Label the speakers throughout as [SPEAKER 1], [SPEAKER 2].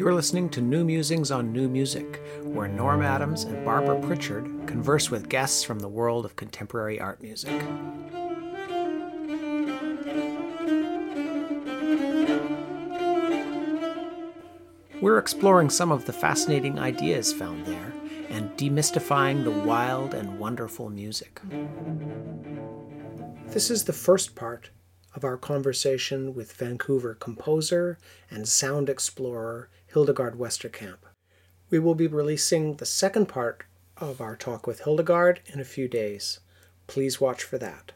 [SPEAKER 1] You're listening to New Musings on New Music, where Norm Adams and Barbara Pritchard converse with guests from the world of contemporary art music. We're exploring some of the fascinating ideas found there and demystifying the wild and wonderful music. This is the first part of our conversation with Vancouver composer and sound explorer Hildegard Westerkamp. We will be releasing the second part of our talk with Hildegard in a few days. Please watch for that.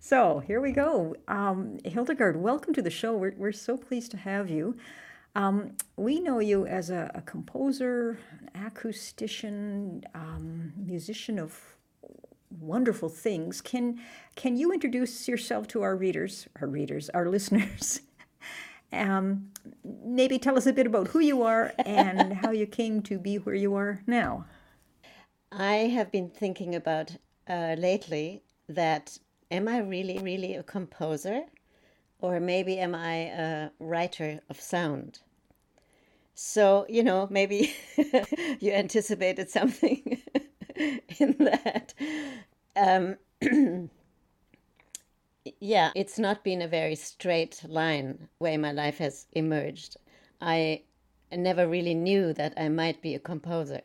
[SPEAKER 2] So here we go. Um, Hildegard, welcome to the show. We're, we're so pleased to have you. Um, we know you as a, a composer, an acoustician, um, musician of wonderful things. Can can you introduce yourself to our readers, our readers, our listeners? um, maybe tell us a bit about who you are and how you came to be where you are now.
[SPEAKER 3] I have been thinking about uh, lately that am I really, really a composer? Or maybe am I a writer of sound? So, you know, maybe you anticipated something in that. Um, yeah, it's not been a very straight line way my life has emerged. I never really knew that I might be a composer,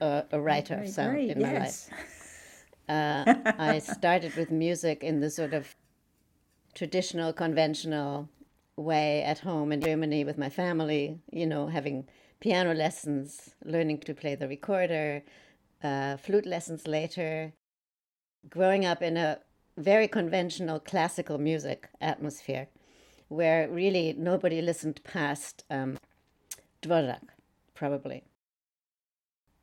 [SPEAKER 3] a, a writer of sound in my life. Uh, I started with music in the sort of traditional, conventional way at home in Germany with my family, you know, having piano lessons, learning to play the recorder, uh, flute lessons later, growing up in a very conventional classical music atmosphere where really nobody listened past um, Dvorak, probably.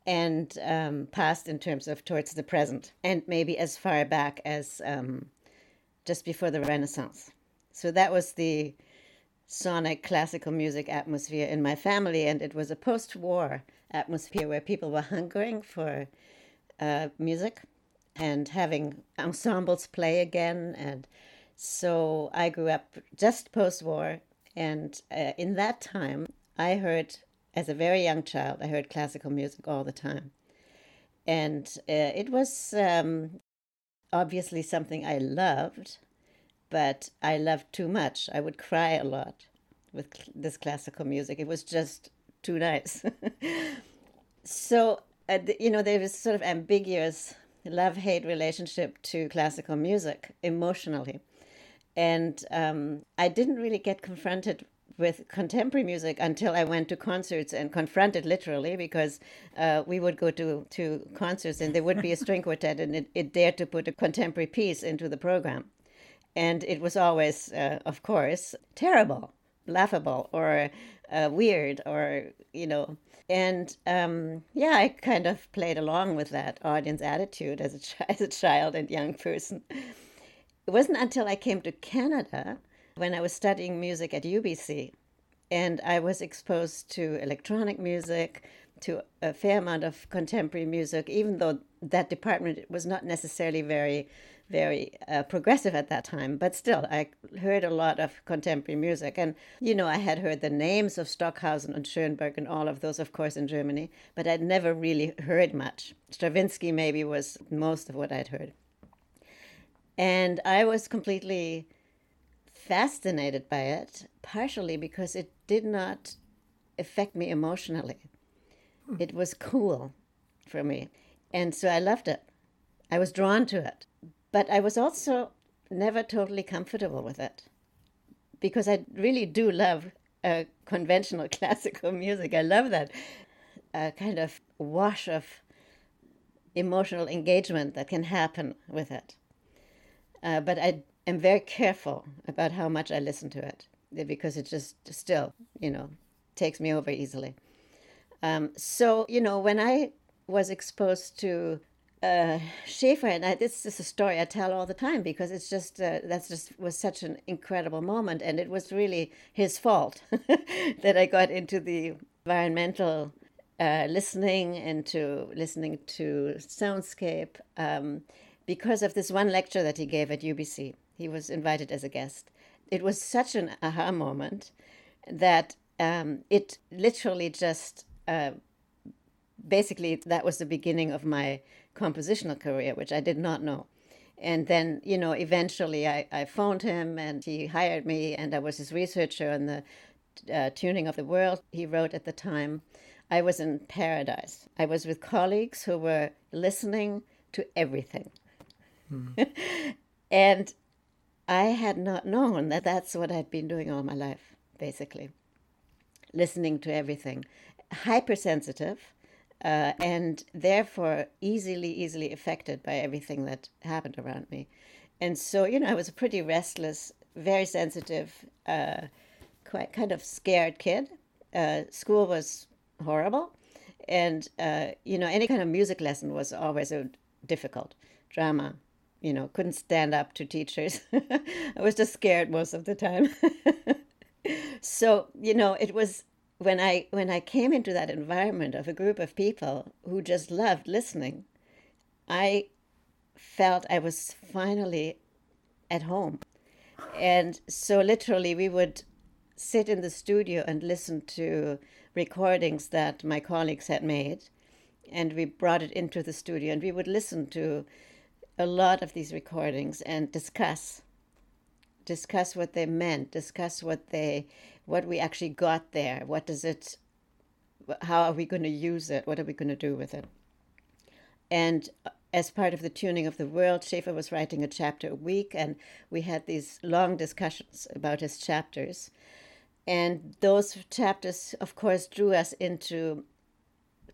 [SPEAKER 3] And um, past in terms of towards the present, and maybe as far back as um, just before the Renaissance. So that was the sonic classical music atmosphere in my family, and it was a post war atmosphere where people were hungering for uh, music and having ensembles play again. And so I grew up just post war. And uh, in that time, I heard, as a very young child, I heard classical music all the time. And uh, it was um, obviously something I loved, but I loved too much. I would cry a lot with cl- this classical music. It was just too nice. so, uh, you know, there was sort of ambiguous love hate relationship to classical music emotionally. And um, I didn't really get confronted with contemporary music until I went to concerts and confronted literally because uh, we would go to, to concerts and there would be a string quartet and it, it dared to put a contemporary piece into the program. And it was always, uh, of course, terrible, laughable, or uh, weird, or, you know. And um, yeah, I kind of played along with that audience attitude as a, ch- as a child and young person. It wasn't until I came to Canada when I was studying music at UBC and I was exposed to electronic music, to a fair amount of contemporary music, even though that department was not necessarily very, very uh, progressive at that time. But still, I heard a lot of contemporary music. And, you know, I had heard the names of Stockhausen and Schoenberg and all of those, of course, in Germany, but I'd never really heard much. Stravinsky maybe was most of what I'd heard. And I was completely fascinated by it, partially because it did not affect me emotionally. It was cool for me. And so I loved it. I was drawn to it. But I was also never totally comfortable with it because I really do love uh, conventional classical music. I love that uh, kind of wash of emotional engagement that can happen with it. Uh, but I am very careful about how much I listen to it because it just still, you know, takes me over easily. Um, so, you know, when I was exposed to uh, Schafer, and I, this is a story I tell all the time because it's just uh, that's just was such an incredible moment, and it was really his fault that I got into the environmental uh, listening and to listening to soundscape um, because of this one lecture that he gave at UBC. He was invited as a guest. It was such an aha moment that um, it literally just uh, basically that was the beginning of my compositional career, which I did not know. And then, you know, eventually I, I phoned him and he hired me, and I was his researcher on the uh, tuning of the world he wrote at the time. I was in paradise. I was with colleagues who were listening to everything. Mm. and I had not known that that's what I'd been doing all my life, basically listening to everything, hypersensitive, uh, and therefore easily, easily affected by everything that happened around me. And so, you know, I was a pretty restless, very sensitive, uh, quite kind of scared kid. Uh, school was horrible. And, uh, you know, any kind of music lesson was always a difficult. Drama, you know, couldn't stand up to teachers. I was just scared most of the time. so you know it was when i when i came into that environment of a group of people who just loved listening i felt i was finally at home. And so literally we would sit in the studio and listen to recordings that my colleagues had made and we brought it into the studio and we would listen to a lot of these recordings and discuss discuss what they meant, discuss what they what we actually got there. What does it how are we going to use it? What are we going to do with it? And as part of the tuning of the world, Schafer was writing a chapter a week, and we had these long discussions about his chapters. And those chapters, of course, drew us into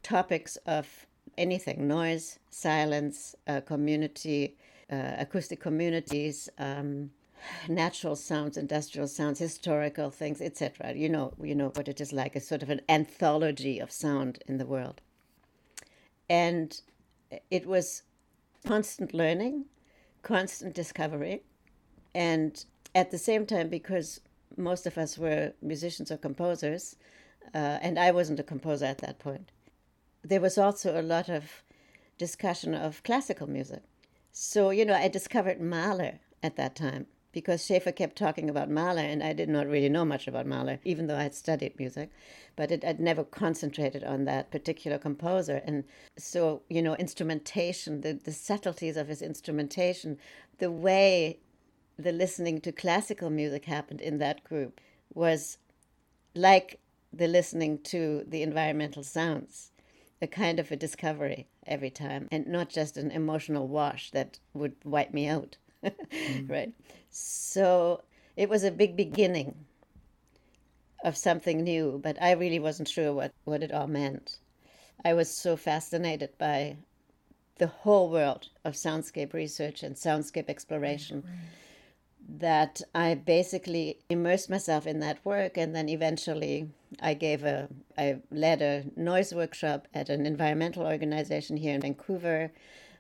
[SPEAKER 3] topics of anything noise, silence, uh, community, uh, acoustic communities, um, natural sounds, industrial sounds, historical things, etc. You know, you know what it is like, a sort of an anthology of sound in the world. And it was constant learning, constant discovery, and at the same time, because most of us were musicians or composers, uh, and I wasn't a composer at that point, there was also a lot of discussion of classical music. So, you know, I discovered Mahler at that time because Schafer kept talking about Mahler, and I did not really know much about Mahler, even though I had studied music. But it, I'd never concentrated on that particular composer. And so, you know, instrumentation, the, the subtleties of his instrumentation, the way the listening to classical music happened in that group was like the listening to the environmental sounds, a kind of a discovery every time, and not just an emotional wash that would wipe me out. Mm. Right. So it was a big beginning of something new, but I really wasn't sure what, what it all meant. I was so fascinated by the whole world of soundscape research and soundscape exploration right. that I basically immersed myself in that work and then eventually I gave a I led a noise workshop at an environmental organization here in Vancouver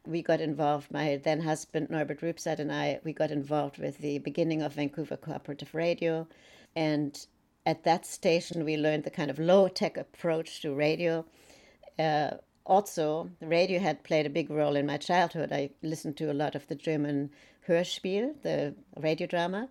[SPEAKER 3] we got involved, my then husband Norbert Rübsaat and I, we got involved with the beginning of Vancouver Cooperative Radio. And at that station, we learned the kind of low tech approach to radio. Uh, also, radio had played a big role in my childhood. I listened to a lot of the German Hörspiel, the radio drama,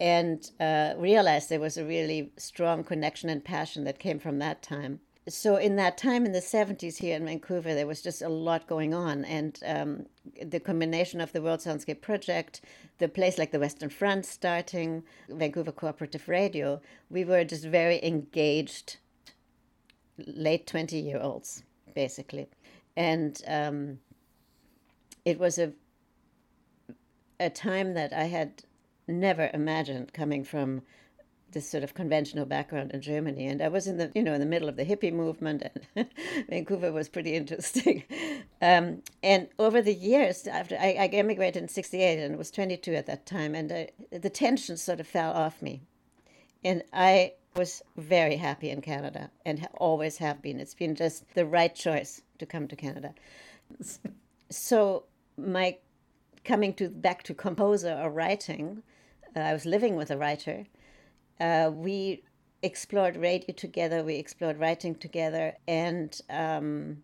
[SPEAKER 3] and uh, realized there was a really strong connection and passion that came from that time so in that time in the 70s here in Vancouver, there was just a lot going on. And um, the combination of the World Soundscape Project, the place like the Western Front starting, Vancouver Cooperative Radio, we were just very engaged late 20 year olds, basically. And um, it was a, a time that I had never imagined coming from this sort of conventional background in Germany, and I was in the you know in the middle of the hippie movement, and Vancouver was pretty interesting. Um, and over the years, after I, I immigrated in '68 and was 22 at that time, and uh, the tension sort of fell off me, and I was very happy in Canada and always have been. It's been just the right choice to come to Canada. so my coming to back to composer or writing, uh, I was living with a writer uh, we explored radio together, we explored writing together, and um,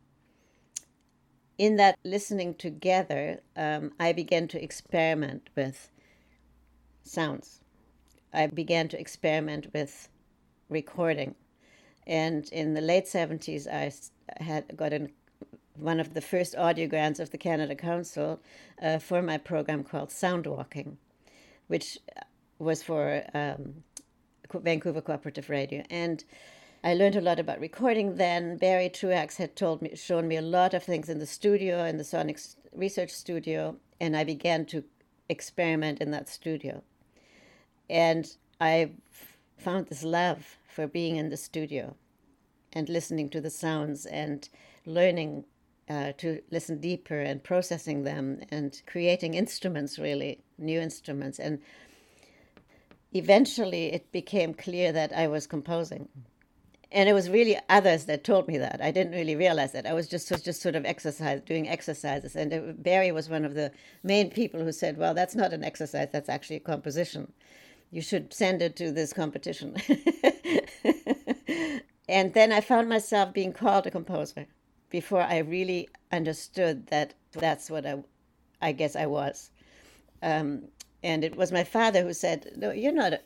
[SPEAKER 3] in that listening together, um, I began to experiment with sounds. I began to experiment with recording. And in the late 70s, I had got one of the first audio grants of the Canada Council uh, for my program called Sound Walking, which was for um, Vancouver Cooperative Radio. And I learned a lot about recording then. Barry Truax had told me, shown me a lot of things in the studio, in the Sonic Research Studio, and I began to experiment in that studio. And I found this love for being in the studio and listening to the sounds and learning uh, to listen deeper and processing them and creating instruments, really, new instruments. And eventually it became clear that I was composing. And it was really others that told me that. I didn't really realize that. I was just was just sort of exercise, doing exercises. And it, Barry was one of the main people who said, "Well, that's not an exercise. That's actually a composition. You should send it to this competition." and then I found myself being called a composer before I really understood that that's what I, I guess I was. Um, and it was my father who said, "No, you're not. A,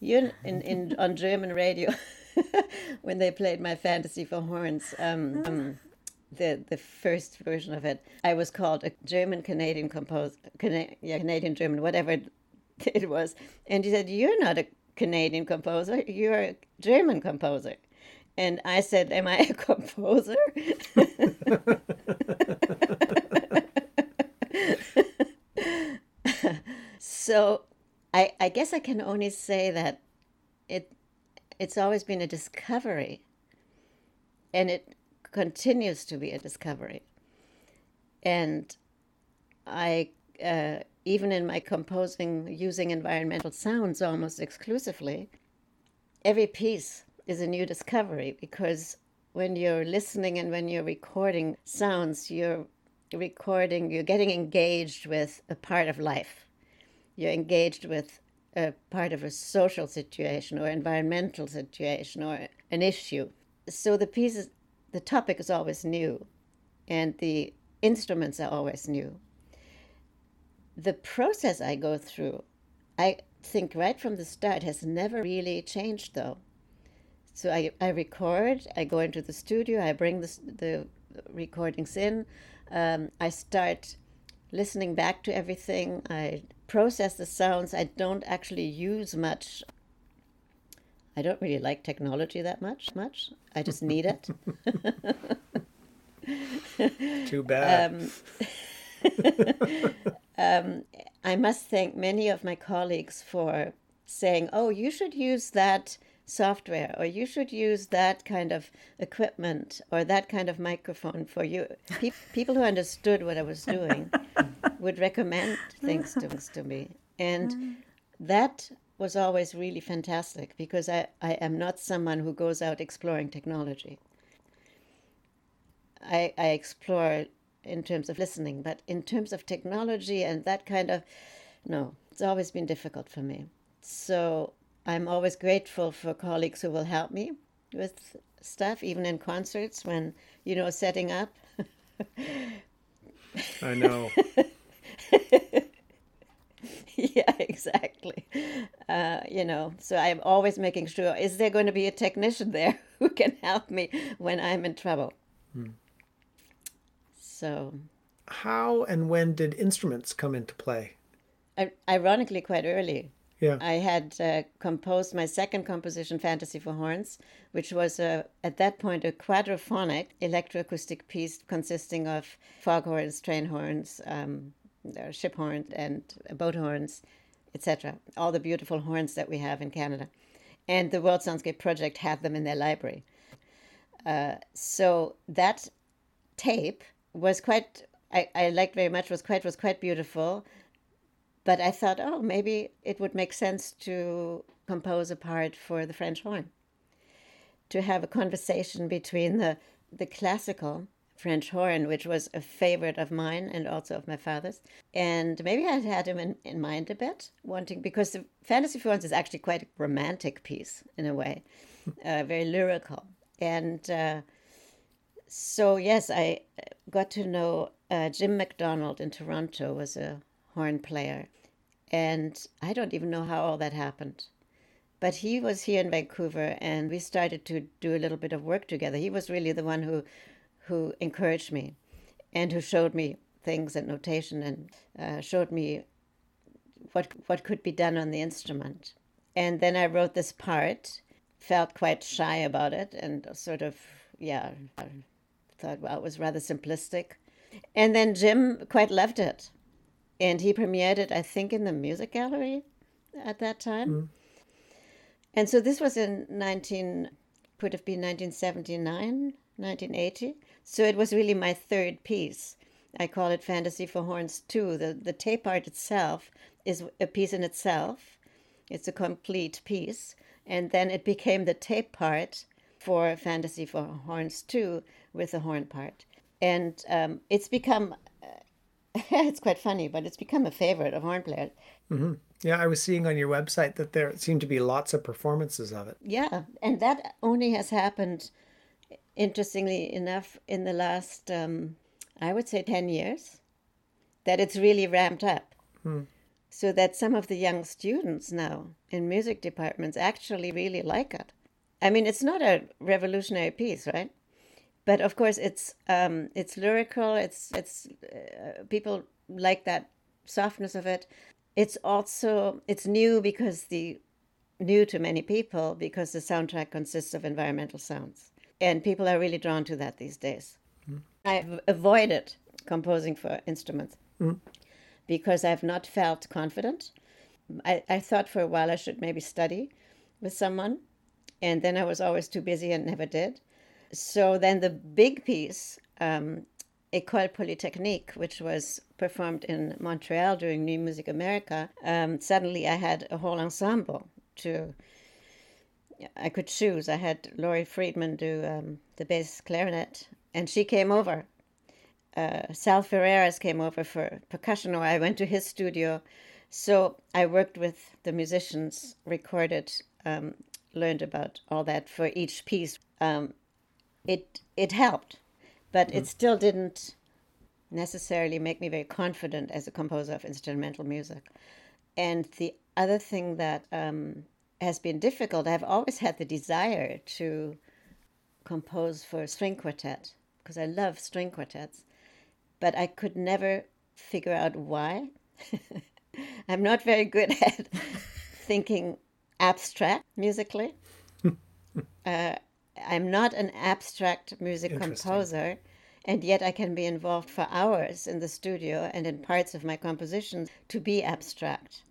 [SPEAKER 3] you're in, in on German radio when they played my fantasy for horns." Um, um, the the first version of it, I was called a German Canadian composer, Cana- yeah, Canadian German, whatever it was, and he said, "You're not a Canadian composer. You're a German composer." And I said, Am I a composer? So I, I guess I can only say that it it's always been a discovery. And it continues to be a discovery. And i uh, even in my composing using environmental sounds almost exclusively every piece is a new discovery because when you're listening and when you're recording sounds you're recording you're getting engaged with a part of life you're engaged with a part of a social situation or environmental situation or an issue. So the pieces, the topic is always new, and the instruments are always new. The process I go through, I think right from the start, has never really changed though. So I, I record, I go into the studio, I bring the, the recordings in, um, I start listening back to everything, I process the sounds. I don't actually use much. I don't really like technology that much. Much. I just need it.
[SPEAKER 1] Too bad.
[SPEAKER 3] Um, um, I must thank many of my colleagues for saying, "Oh, you should use that." software or you should use that kind of equipment or that kind of microphone for you Pe- people who understood what i was doing would recommend things to, to me. And mm. that was always really fantastic because I, I am not someone who goes out exploring technology. I, I explore in terms of listening, but in terms of technology and that kind of, no, it's always been difficult for me. So I'm always grateful for colleagues who will help me with stuff, even in concerts when, you know, setting up.
[SPEAKER 1] I know.
[SPEAKER 3] yeah, exactly. Uh, you know, so I'm always making sure is there going to be a technician there who can help me when I'm in trouble? Hmm. So,
[SPEAKER 1] how and when did instruments come into play?
[SPEAKER 3] I, ironically, quite early.
[SPEAKER 1] Yeah.
[SPEAKER 3] I had uh, composed my second composition, Fantasy for Horns, which was a, at that point a quadraphonic electroacoustic piece consisting of foghorns, train horns, um, ship horns, and boat horns, etc. All the beautiful horns that we have in Canada. And the World Soundscape Project had them in their library. Uh, so that tape was quite, I, I liked very much, was quite, was quite beautiful but I thought, oh, maybe it would make sense to compose a part for the French horn, to have a conversation between the, the classical French horn, which was a favorite of mine and also of my father's. And maybe I had him in, in mind a bit, wanting, because the Fantasy for Horns is actually quite a romantic piece in a way, uh, very lyrical. And uh, so, yes, I got to know uh, Jim McDonald in Toronto was a horn player. And I don't even know how all that happened. But he was here in Vancouver, and we started to do a little bit of work together. He was really the one who, who encouraged me, and who showed me things and notation, and uh, showed me what what could be done on the instrument. And then I wrote this part, felt quite shy about it, and sort of yeah, thought well it was rather simplistic. And then Jim quite loved it, and he premiered it, I think, in the music gallery at that time. Mm. And so this was in 19, could have been 1979, 1980. So it was really my third piece. I call it Fantasy for Horns 2. The, the tape art itself is a piece in itself, it's a complete piece. And then it became the tape part for Fantasy for Horns 2 with the horn part. And um, it's become, it's quite funny, but it's become a favorite of horn players.
[SPEAKER 1] Mm-hmm. Yeah, I was seeing on your website that there seem to be lots of performances of it.
[SPEAKER 3] Yeah, and that only has happened, interestingly enough, in the last, um, I would say, 10 years, that it's really ramped up. Hmm. So that some of the young students now in music departments actually really like it. I mean, it's not a revolutionary piece, right? But of course, it's um, it's lyrical. It's it's uh, people like that softness of it it's also it's new because the new to many people because the soundtrack consists of environmental sounds and people are really drawn to that these days mm. i've avoided composing for instruments mm. because i've not felt confident I, I thought for a while i should maybe study with someone and then i was always too busy and never did so then the big piece um, École Polytechnique, which was performed in Montreal during New Music America, um, suddenly I had a whole ensemble to. I could choose. I had Lori Freedman do um, the bass clarinet, and she came over. Uh, Sal Ferreras came over for percussion, or I went to his studio. So I worked with the musicians, recorded, um, learned about all that for each piece. Um, it it helped but mm-hmm. it still didn't necessarily make me very confident as a composer of instrumental music. And the other thing that um, has been difficult, I've always had the desire to compose for a string quartet because I love string quartets, but I could never figure out why. I'm not very good at thinking abstract musically. uh, I'm not an abstract music composer, and yet I can be involved for hours in the studio and in parts of my compositions to be abstract.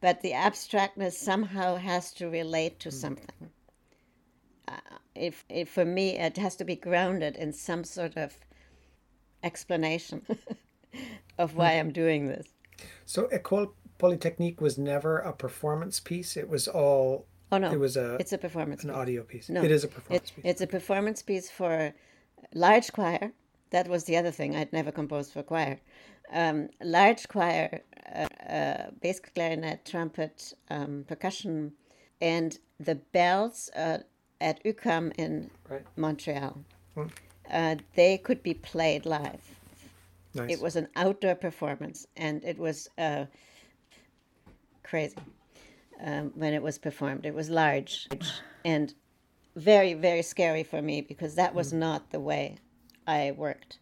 [SPEAKER 3] But the abstractness somehow has to relate to mm. something. Uh, if, if for me, it has to be grounded in some sort of explanation of why hmm. I'm doing this.
[SPEAKER 1] So, École Polytechnique was never a performance piece. It was all
[SPEAKER 3] Oh no,
[SPEAKER 1] it was a
[SPEAKER 3] it's a performance
[SPEAKER 1] an
[SPEAKER 3] piece.
[SPEAKER 1] audio piece. No, it is a performance
[SPEAKER 3] it,
[SPEAKER 1] piece.
[SPEAKER 3] It's a performance piece for large choir. That was the other thing. I'd never composed for choir. Um, large choir, uh, uh, bass clarinet, trumpet, um, percussion, and the bells uh, at UQAM in right. Montreal. Hmm. Uh, they could be played live. Nice. It was an outdoor performance, and it was uh, crazy um, when it was performed. It was large and very, very scary for me because that was mm. not the way I worked.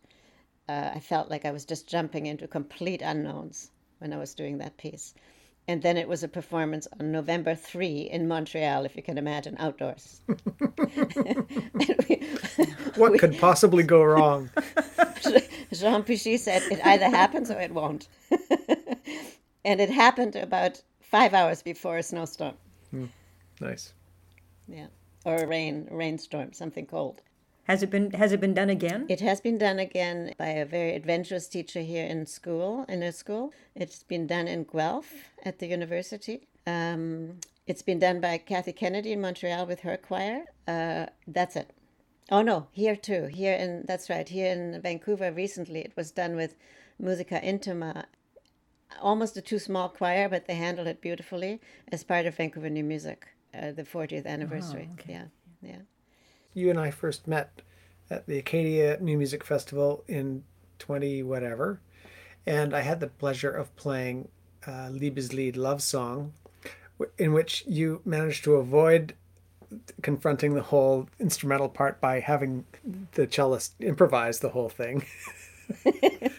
[SPEAKER 3] Uh, I felt like I was just jumping into complete unknowns when I was doing that piece. And then it was a performance on November 3 in Montreal, if you can imagine, outdoors.
[SPEAKER 1] we, what we, could possibly go wrong?
[SPEAKER 3] Jean Piché said, it either happens or it won't. and it happened about five hours before a snowstorm.
[SPEAKER 1] Mm, nice.
[SPEAKER 3] Yeah, or a rain rainstorm, something cold.
[SPEAKER 2] Has it been Has it been done again?
[SPEAKER 3] It has been done again by a very adventurous teacher here in school, in a school. It's been done in Guelph at the university. Um, it's been done by Kathy Kennedy in Montreal with her choir. Uh, that's it. Oh no, here too. Here in that's right. Here in Vancouver recently, it was done with Musica Intima almost a too small choir, but they handled it beautifully as part of Vancouver New Music, uh, the 40th anniversary. Oh, okay. Yeah, yeah.
[SPEAKER 1] You and I first met at the Acadia New Music Festival in 20 whatever, and I had the pleasure of playing uh, Liebeslied Love Song in which you managed to avoid confronting the whole instrumental part by having the cellist improvise the whole thing.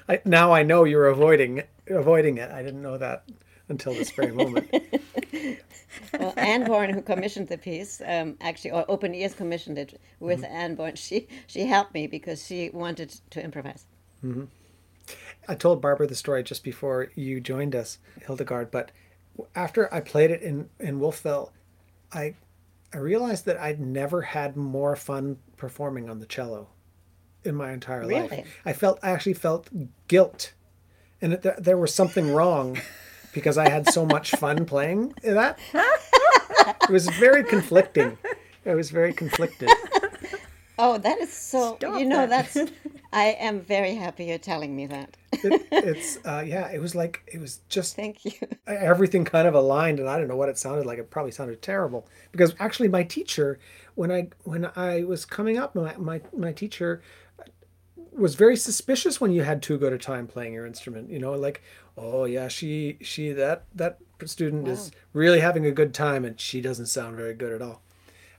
[SPEAKER 1] I, now I know you're avoiding avoiding it. I didn't know that until this very moment.
[SPEAKER 3] well, Anne Bourne, who commissioned the piece, um, actually, or Open Ears commissioned it with
[SPEAKER 1] Mm-hmm.
[SPEAKER 3] Anne Bourne. She she helped me because she wanted to improvise.
[SPEAKER 1] I told Barbara the story just before you joined us, Hildegard, but after I played it in, in Wolfville, I I realized that I'd never had more fun performing on the cello in my entire
[SPEAKER 3] Really?
[SPEAKER 1] life. I felt I actually felt guilt, and it, there was something wrong because I had so much fun playing that. It was very conflicting. It was very conflicted.
[SPEAKER 3] Oh, that is so.
[SPEAKER 2] Stop
[SPEAKER 3] you know,
[SPEAKER 2] that.
[SPEAKER 3] that's. I am very happy you're telling me that.
[SPEAKER 1] It, it's uh, yeah. It was like it was just
[SPEAKER 3] Thank you.
[SPEAKER 1] everything kind of aligned and i don't know what it sounded like it probably sounded terrible because actually my teacher when i when i was coming up my my, my teacher was very suspicious when you had too good a time playing your instrument you know like oh yeah she she that that student is really having a good time and she doesn't sound very good at all.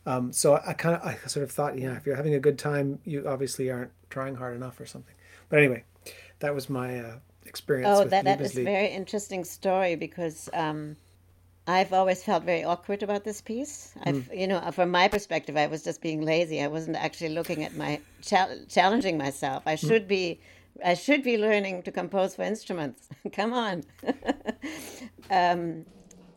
[SPEAKER 1] Um, so i kind of i sort of thought yeah if you're having a good time you obviously aren't trying hard enough or something. But anyway that was my uh, experience
[SPEAKER 3] Oh,
[SPEAKER 1] with
[SPEAKER 3] that, that is a very interesting story because um, I've always felt very awkward about this piece. I've, you know, from my perspective, I was just being lazy. I wasn't actually looking at my chal- challenging myself. I should be, I should be learning to compose for instruments. Come on. um,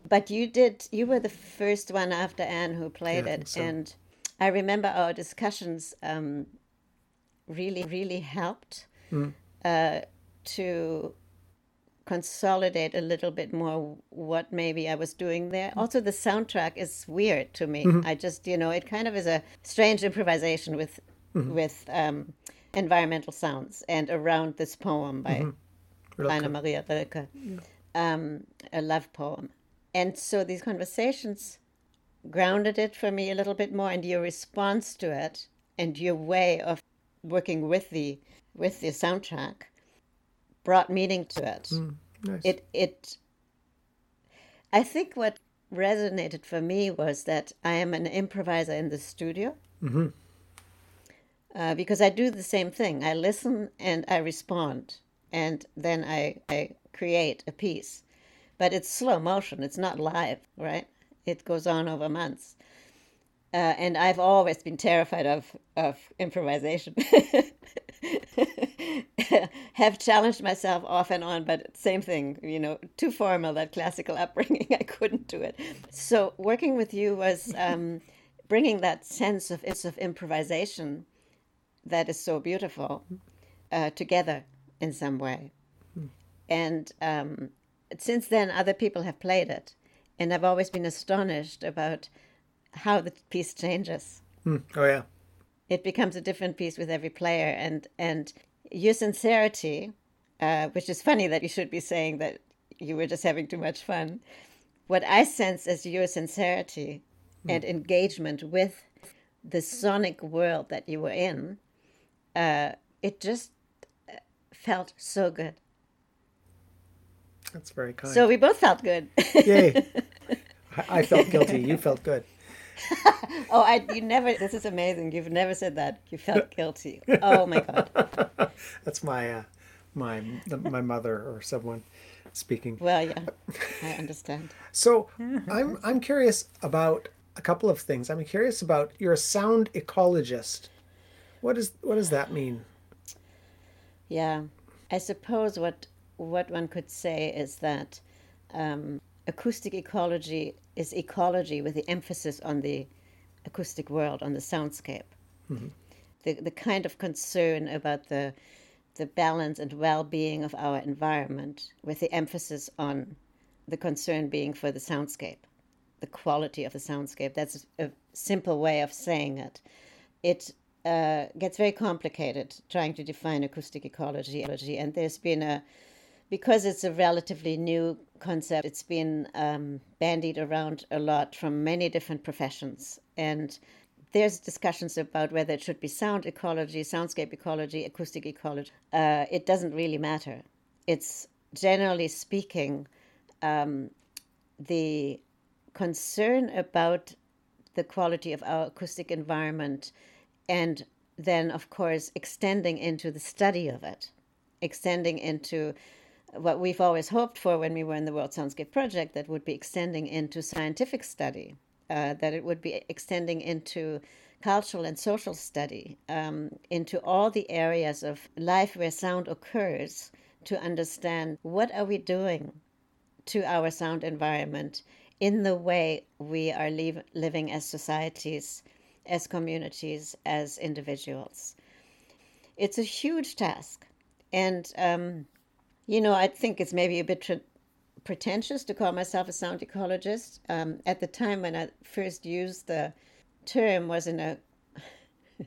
[SPEAKER 3] but you did. You were the first one after Anne who played
[SPEAKER 1] Yeah,
[SPEAKER 3] it,
[SPEAKER 1] so.
[SPEAKER 3] and I remember our discussions. Um, really, really helped uh, to consolidate a little bit more what maybe I was doing there. Mm. Also, the soundtrack is weird to me. Mm-hmm. I just, you know, it kind of is a strange improvisation with mm-hmm. with um, environmental sounds and around this poem by mm-hmm. Rainer Maria Rilke, mm. um, a love poem. And so these conversations grounded it for me a little bit more, and your response to it and your way of working with the with the soundtrack brought meaning to it.
[SPEAKER 1] nice.
[SPEAKER 3] It it I think what resonated for me was that I am an improviser in the studio. Uh, because I do the same thing. I listen and I respond, and then I, I create a piece. But it's slow motion, it's not live, right? It goes on over months. Uh, and I've always been terrified of, of improvisation. Have challenged myself off and on, but same thing, you know, too formal, that classical upbringing, I couldn't do it. So working with you was um, bringing that sense of, of improvisation that is so beautiful uh, together in some way. And um, since then, other people have played it, and I've always been astonished about how the piece changes.
[SPEAKER 1] Hmm. oh yeah
[SPEAKER 3] It becomes a different piece with every player, and and your sincerity, uh, which is funny that you should be saying that you were just having too much fun. What I sense as your sincerity and engagement with the sonic world that you were in, uh, it just uh, felt so good.
[SPEAKER 1] that's very kind
[SPEAKER 3] So we both felt good.
[SPEAKER 1] Yay. I felt guilty. You felt good.
[SPEAKER 3] oh, I you never. This is amazing. You've never said that. You felt guilty. Oh my god.
[SPEAKER 1] That's my uh, my the, my mother or someone speaking.
[SPEAKER 3] Well, yeah, I understand.
[SPEAKER 1] So I'm I'm curious about a couple of things. I'm curious about you're a sound ecologist. What is what does that mean?
[SPEAKER 3] Yeah, I suppose what what one could say is that um, acoustic ecology is ecology with the emphasis on the acoustic world, on the soundscape. The the kind of concern about the the balance and well-being of our environment, with the emphasis on the concern being for the soundscape, the quality of the soundscape. That's a simple way of saying it. It uh, gets very complicated trying to define acoustic ecology, and there's been a because it's a relatively new concept. It's been um, bandied around a lot from many different professions, and there's discussions about whether it should be sound ecology, soundscape ecology, acoustic ecology. Uh, it doesn't really matter. It's generally speaking um, the concern about the quality of our acoustic environment and then, of course, extending into the study of it, extending into what we've always hoped for when we were in the World Soundscape Project that would be extending into scientific study, uh, that it would be extending into cultural and social study, um, into all the areas of life where sound occurs to understand what are we doing to our sound environment in the way we are live, living as societies, as communities, as individuals. It's a huge task. And, um, you know, I think it's maybe a bit pretentious to call myself a sound ecologist. Um, at the time when I first used the term was in a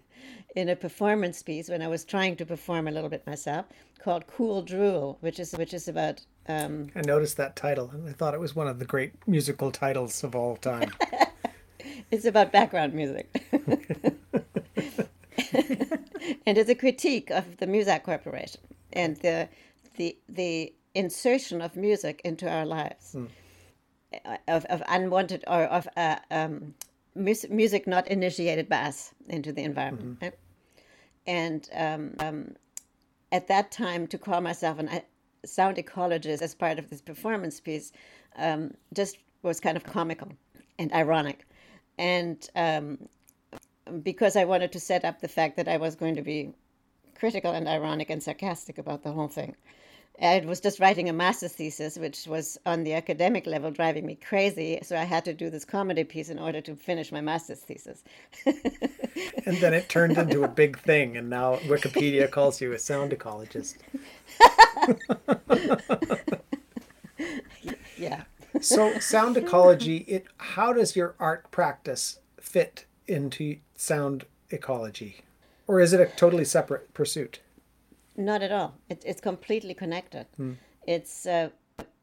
[SPEAKER 3] in a performance piece when I was trying to perform a little bit myself called Cool Drool, which is which is about um,
[SPEAKER 1] I noticed that title and I thought it was one of the great musical titles of all time.
[SPEAKER 3] it's about background music. and it's a critique of the Muzak Corporation and the the the insertion of music into our lives, mm. of, of unwanted or of uh, um, music not initiated by us into the environment. Mm-hmm. Right? And um, um, at that time, to call myself a sound ecologist as part of this performance piece um, just was kind of comical and ironic. And um, because I wanted to set up the fact that I was going to be critical and ironic and sarcastic about the whole thing. I was just writing a master's thesis, which was on the academic level driving me crazy. So I had to do this comedy piece in order to finish my master's thesis.
[SPEAKER 1] and then it turned into a big thing, and now Wikipedia calls you a sound ecologist.
[SPEAKER 3] yeah.
[SPEAKER 1] so sound ecology, it how does your art practice fit into sound ecology? Or is it a totally separate pursuit?
[SPEAKER 3] Not at all. It, it's completely connected. Hmm. It's uh,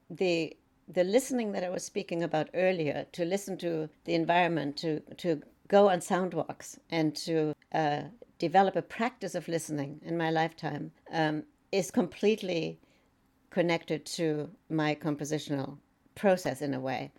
[SPEAKER 3] the the listening that I was speaking about earlier. To listen to the environment, to to go on sound walks, and to uh, develop a practice of listening in my lifetime um, is completely connected to my compositional process in a way.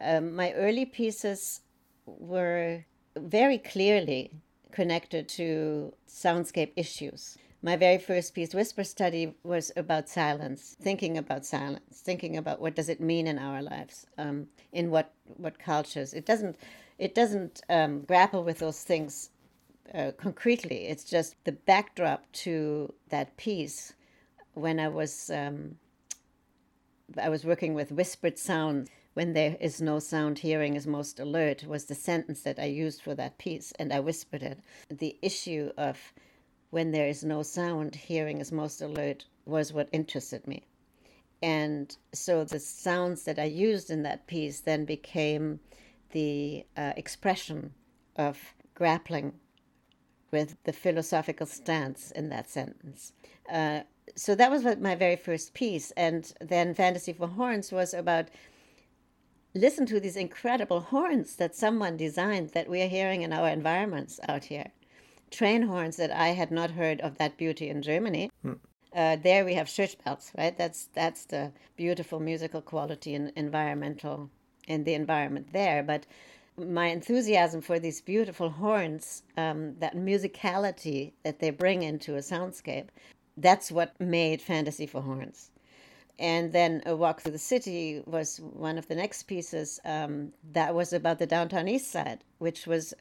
[SPEAKER 3] Um, my early pieces were very clearly connected to soundscape issues my very first piece, Whisper Study, was about silence, thinking about silence, thinking about what does it mean in our lives, um, in what what cultures. It doesn't it doesn't um, grapple with those things uh, concretely. It's just the backdrop to that piece. When I was um, I was working with whispered sound. When there is no sound, hearing is most alert was the sentence that I used for that piece, and I whispered it. The issue of when there is no sound, hearing is most alert, was what interested me. And so the sounds that I used in that piece then became the uh, expression of grappling with the philosophical stance in that sentence. Uh, so that was my very first piece. And then Fantasy for Horns was about listen to these incredible horns that someone designed that we are hearing in our environments out here train horns that I had not heard of that beauty in Germany. Mm. Uh, there we have church bells, right? That's that's the beautiful musical quality and environmental in the environment there. But my enthusiasm for these beautiful horns, um, that musicality that they bring into a soundscape, that's what made Fantasy for Horns. And then A Walk Through the City was one of the next pieces um, that was about the downtown east side, which was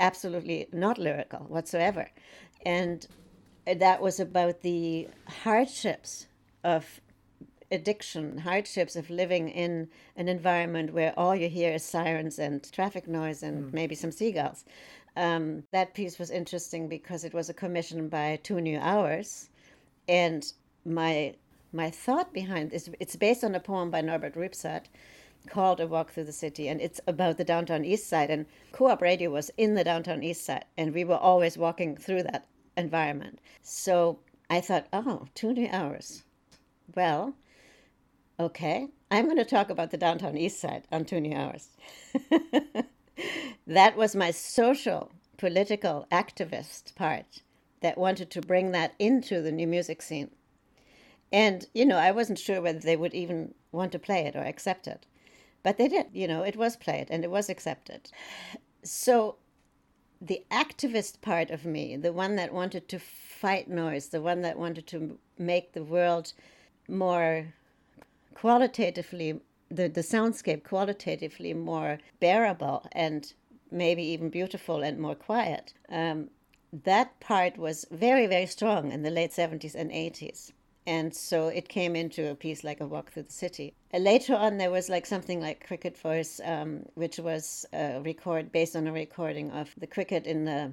[SPEAKER 3] absolutely not lyrical whatsoever. And that was about the hardships of addiction, hardships of living in an environment where all you hear is sirens and traffic noise and mm. maybe some seagulls. Um, that piece was interesting because it was a commission by Two New Hours, and my my thought behind this it's based on a poem by Norbert Rübsaat called A Walk Through the City, and it's about the downtown east side. And Co op Radio was in the downtown east side, and we were always walking through that environment. So I thought, oh, two new hours. Well, okay, I'm going to talk about the downtown east side on two new hours. that was my social, political, activist part that wanted to bring that into the new music scene. And, you know, I wasn't sure whether they would even want to play it or accept it. But they did, you know, it was played and it was accepted. So the activist part of me, the one that wanted to fight noise, the one that wanted to make the world more qualitatively, the, the soundscape qualitatively more bearable and maybe even beautiful and more quiet. Um, that part was very, very strong in the late 70s and 80s. And so it came into a piece like A Walk Through the City. Uh, later on, there was like something like Cricket Voice, um, which was a record based on a recording of the cricket in the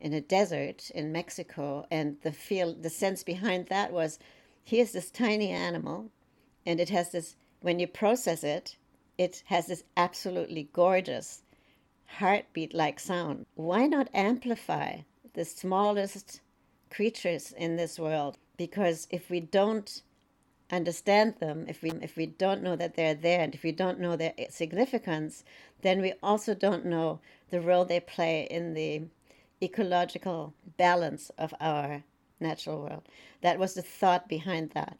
[SPEAKER 3] in a desert in Mexico. And the feel, the sense behind that was, here's this tiny animal, and it has this. When you process it, it has this absolutely gorgeous heartbeat-like sound. Why not amplify the smallest creatures in this world because if we don't understand them if we if we don't know that they're there and if we don't know their significance then we also don't know the role they play in the ecological balance of our natural world. That was the thought behind that.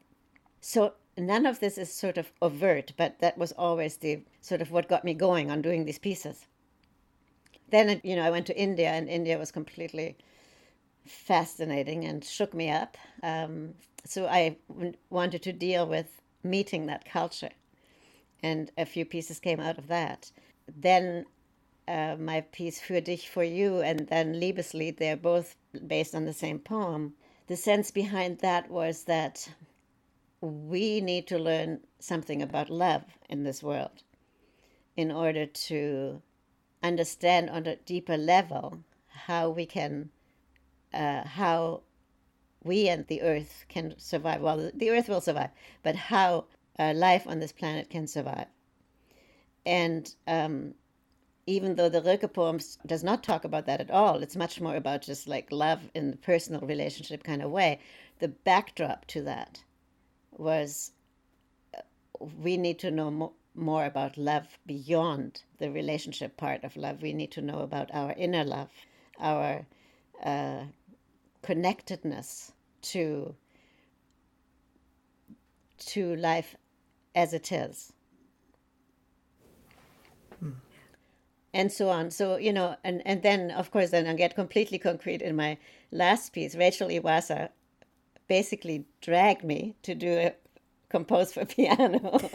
[SPEAKER 3] So none of this is sort of overt but that was always the sort of what got me going on doing these pieces. Then you know i went to india and india was completely fascinating and shook me up. Um, so I w- wanted to deal with meeting that culture, and a few pieces came out of that. Then uh, my piece Für dich, for you, and then Liebeslied, they're both based on the same poem. The sense behind that was that we need to learn something about love in this world in order to understand on a deeper level how we can uh, how we and the earth can survive. Well, the earth will survive, but how uh, life on this planet can survive. And um, even though the Rilke poems does not talk about that at all, it's much more about just like love in the personal relationship kind of way. The backdrop to that was uh, we need to know mo- more about love beyond the relationship part of love. We need to know about our inner love, our uh, connectedness to to life as it is. Hmm. and so on. So you know and and then of course then i get completely concrete in my last piece. Rachel Iwaasa basically dragged me to do a compose for piano.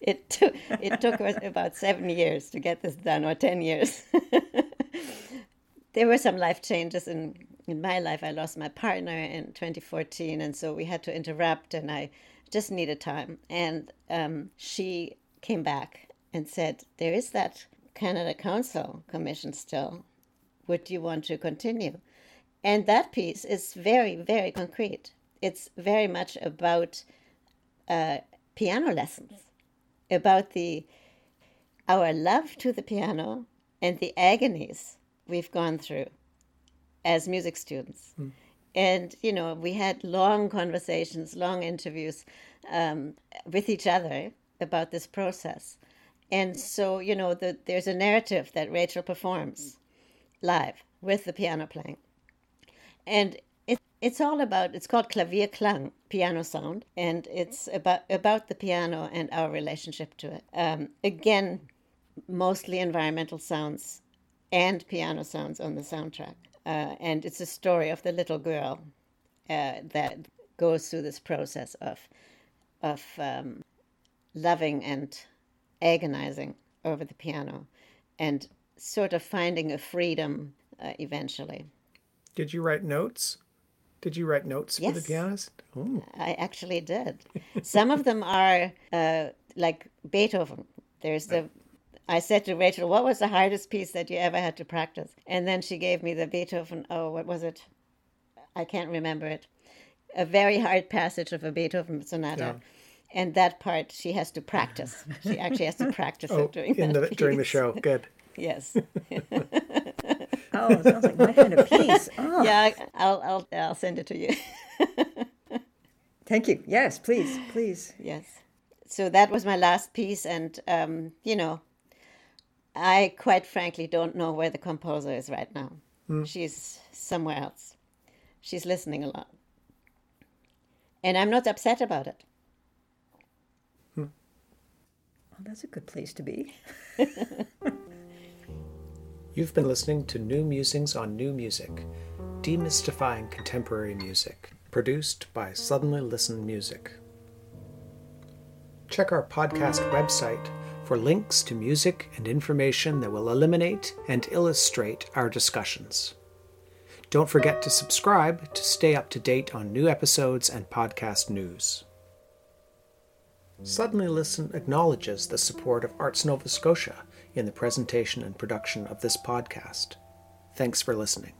[SPEAKER 3] It took it took us about seven years to get this done or ten years. There were some life changes in in my life, I lost my partner in 2014, and so we had to interrupt, and I just needed time. And um, she came back and said, There is that Canada Council Commission still. Would you want to continue? And that piece is very, very concrete. It's very much about uh, piano lessons, about the our love to the piano and the agonies we've gone through as music students. Mm. And, you know, we had long conversations, long interviews um, with each other about this process. And so, you know, the, there's a narrative that Rachel performs live with the piano playing. And it, it's all about, it's called Klavierklang, piano sound, and it's about, about the piano and our relationship to it. Um, again, mostly environmental sounds and piano sounds on the soundtrack. Uh, and it's a story of the little girl uh, that goes through this process of of um, loving and agonizing over the piano, and sort of finding a freedom uh, eventually.
[SPEAKER 1] Did you write notes? Did you write notes
[SPEAKER 3] yes,
[SPEAKER 1] for the pianist?
[SPEAKER 3] Oh. I actually did. Some of them are uh, like Beethoven. There's the I said to Rachel, What was the hardest piece that you ever had to practice? And then she gave me the Beethoven, oh, what was it? I can't remember it. A very hard passage of a Beethoven sonata. Yeah. And that part she has to practice. She actually has to practice oh, it during,
[SPEAKER 1] in the, during the show. Good.
[SPEAKER 3] yes.
[SPEAKER 2] oh, it sounds like my kind of piece. Oh.
[SPEAKER 3] Yeah, I'll, I'll, I'll send it to you.
[SPEAKER 2] Thank you. Yes, please, please.
[SPEAKER 3] Yes. So that was my last piece, and um, you know, I quite frankly don't know where the composer is right now. Mm. She's somewhere else. She's listening a lot. And I'm not upset about it.
[SPEAKER 2] Mm. Well, that's a good place to be.
[SPEAKER 1] You've been listening to New Musings on New Music, demystifying contemporary music, produced by Suddenly Listen Music. Check our podcast website for links to music and information that will eliminate and illustrate our discussions. Don't forget to subscribe to stay up to date on new episodes and podcast news. Suddenly Listen acknowledges the support of Arts Nova Scotia in the presentation and production of this podcast. Thanks for listening.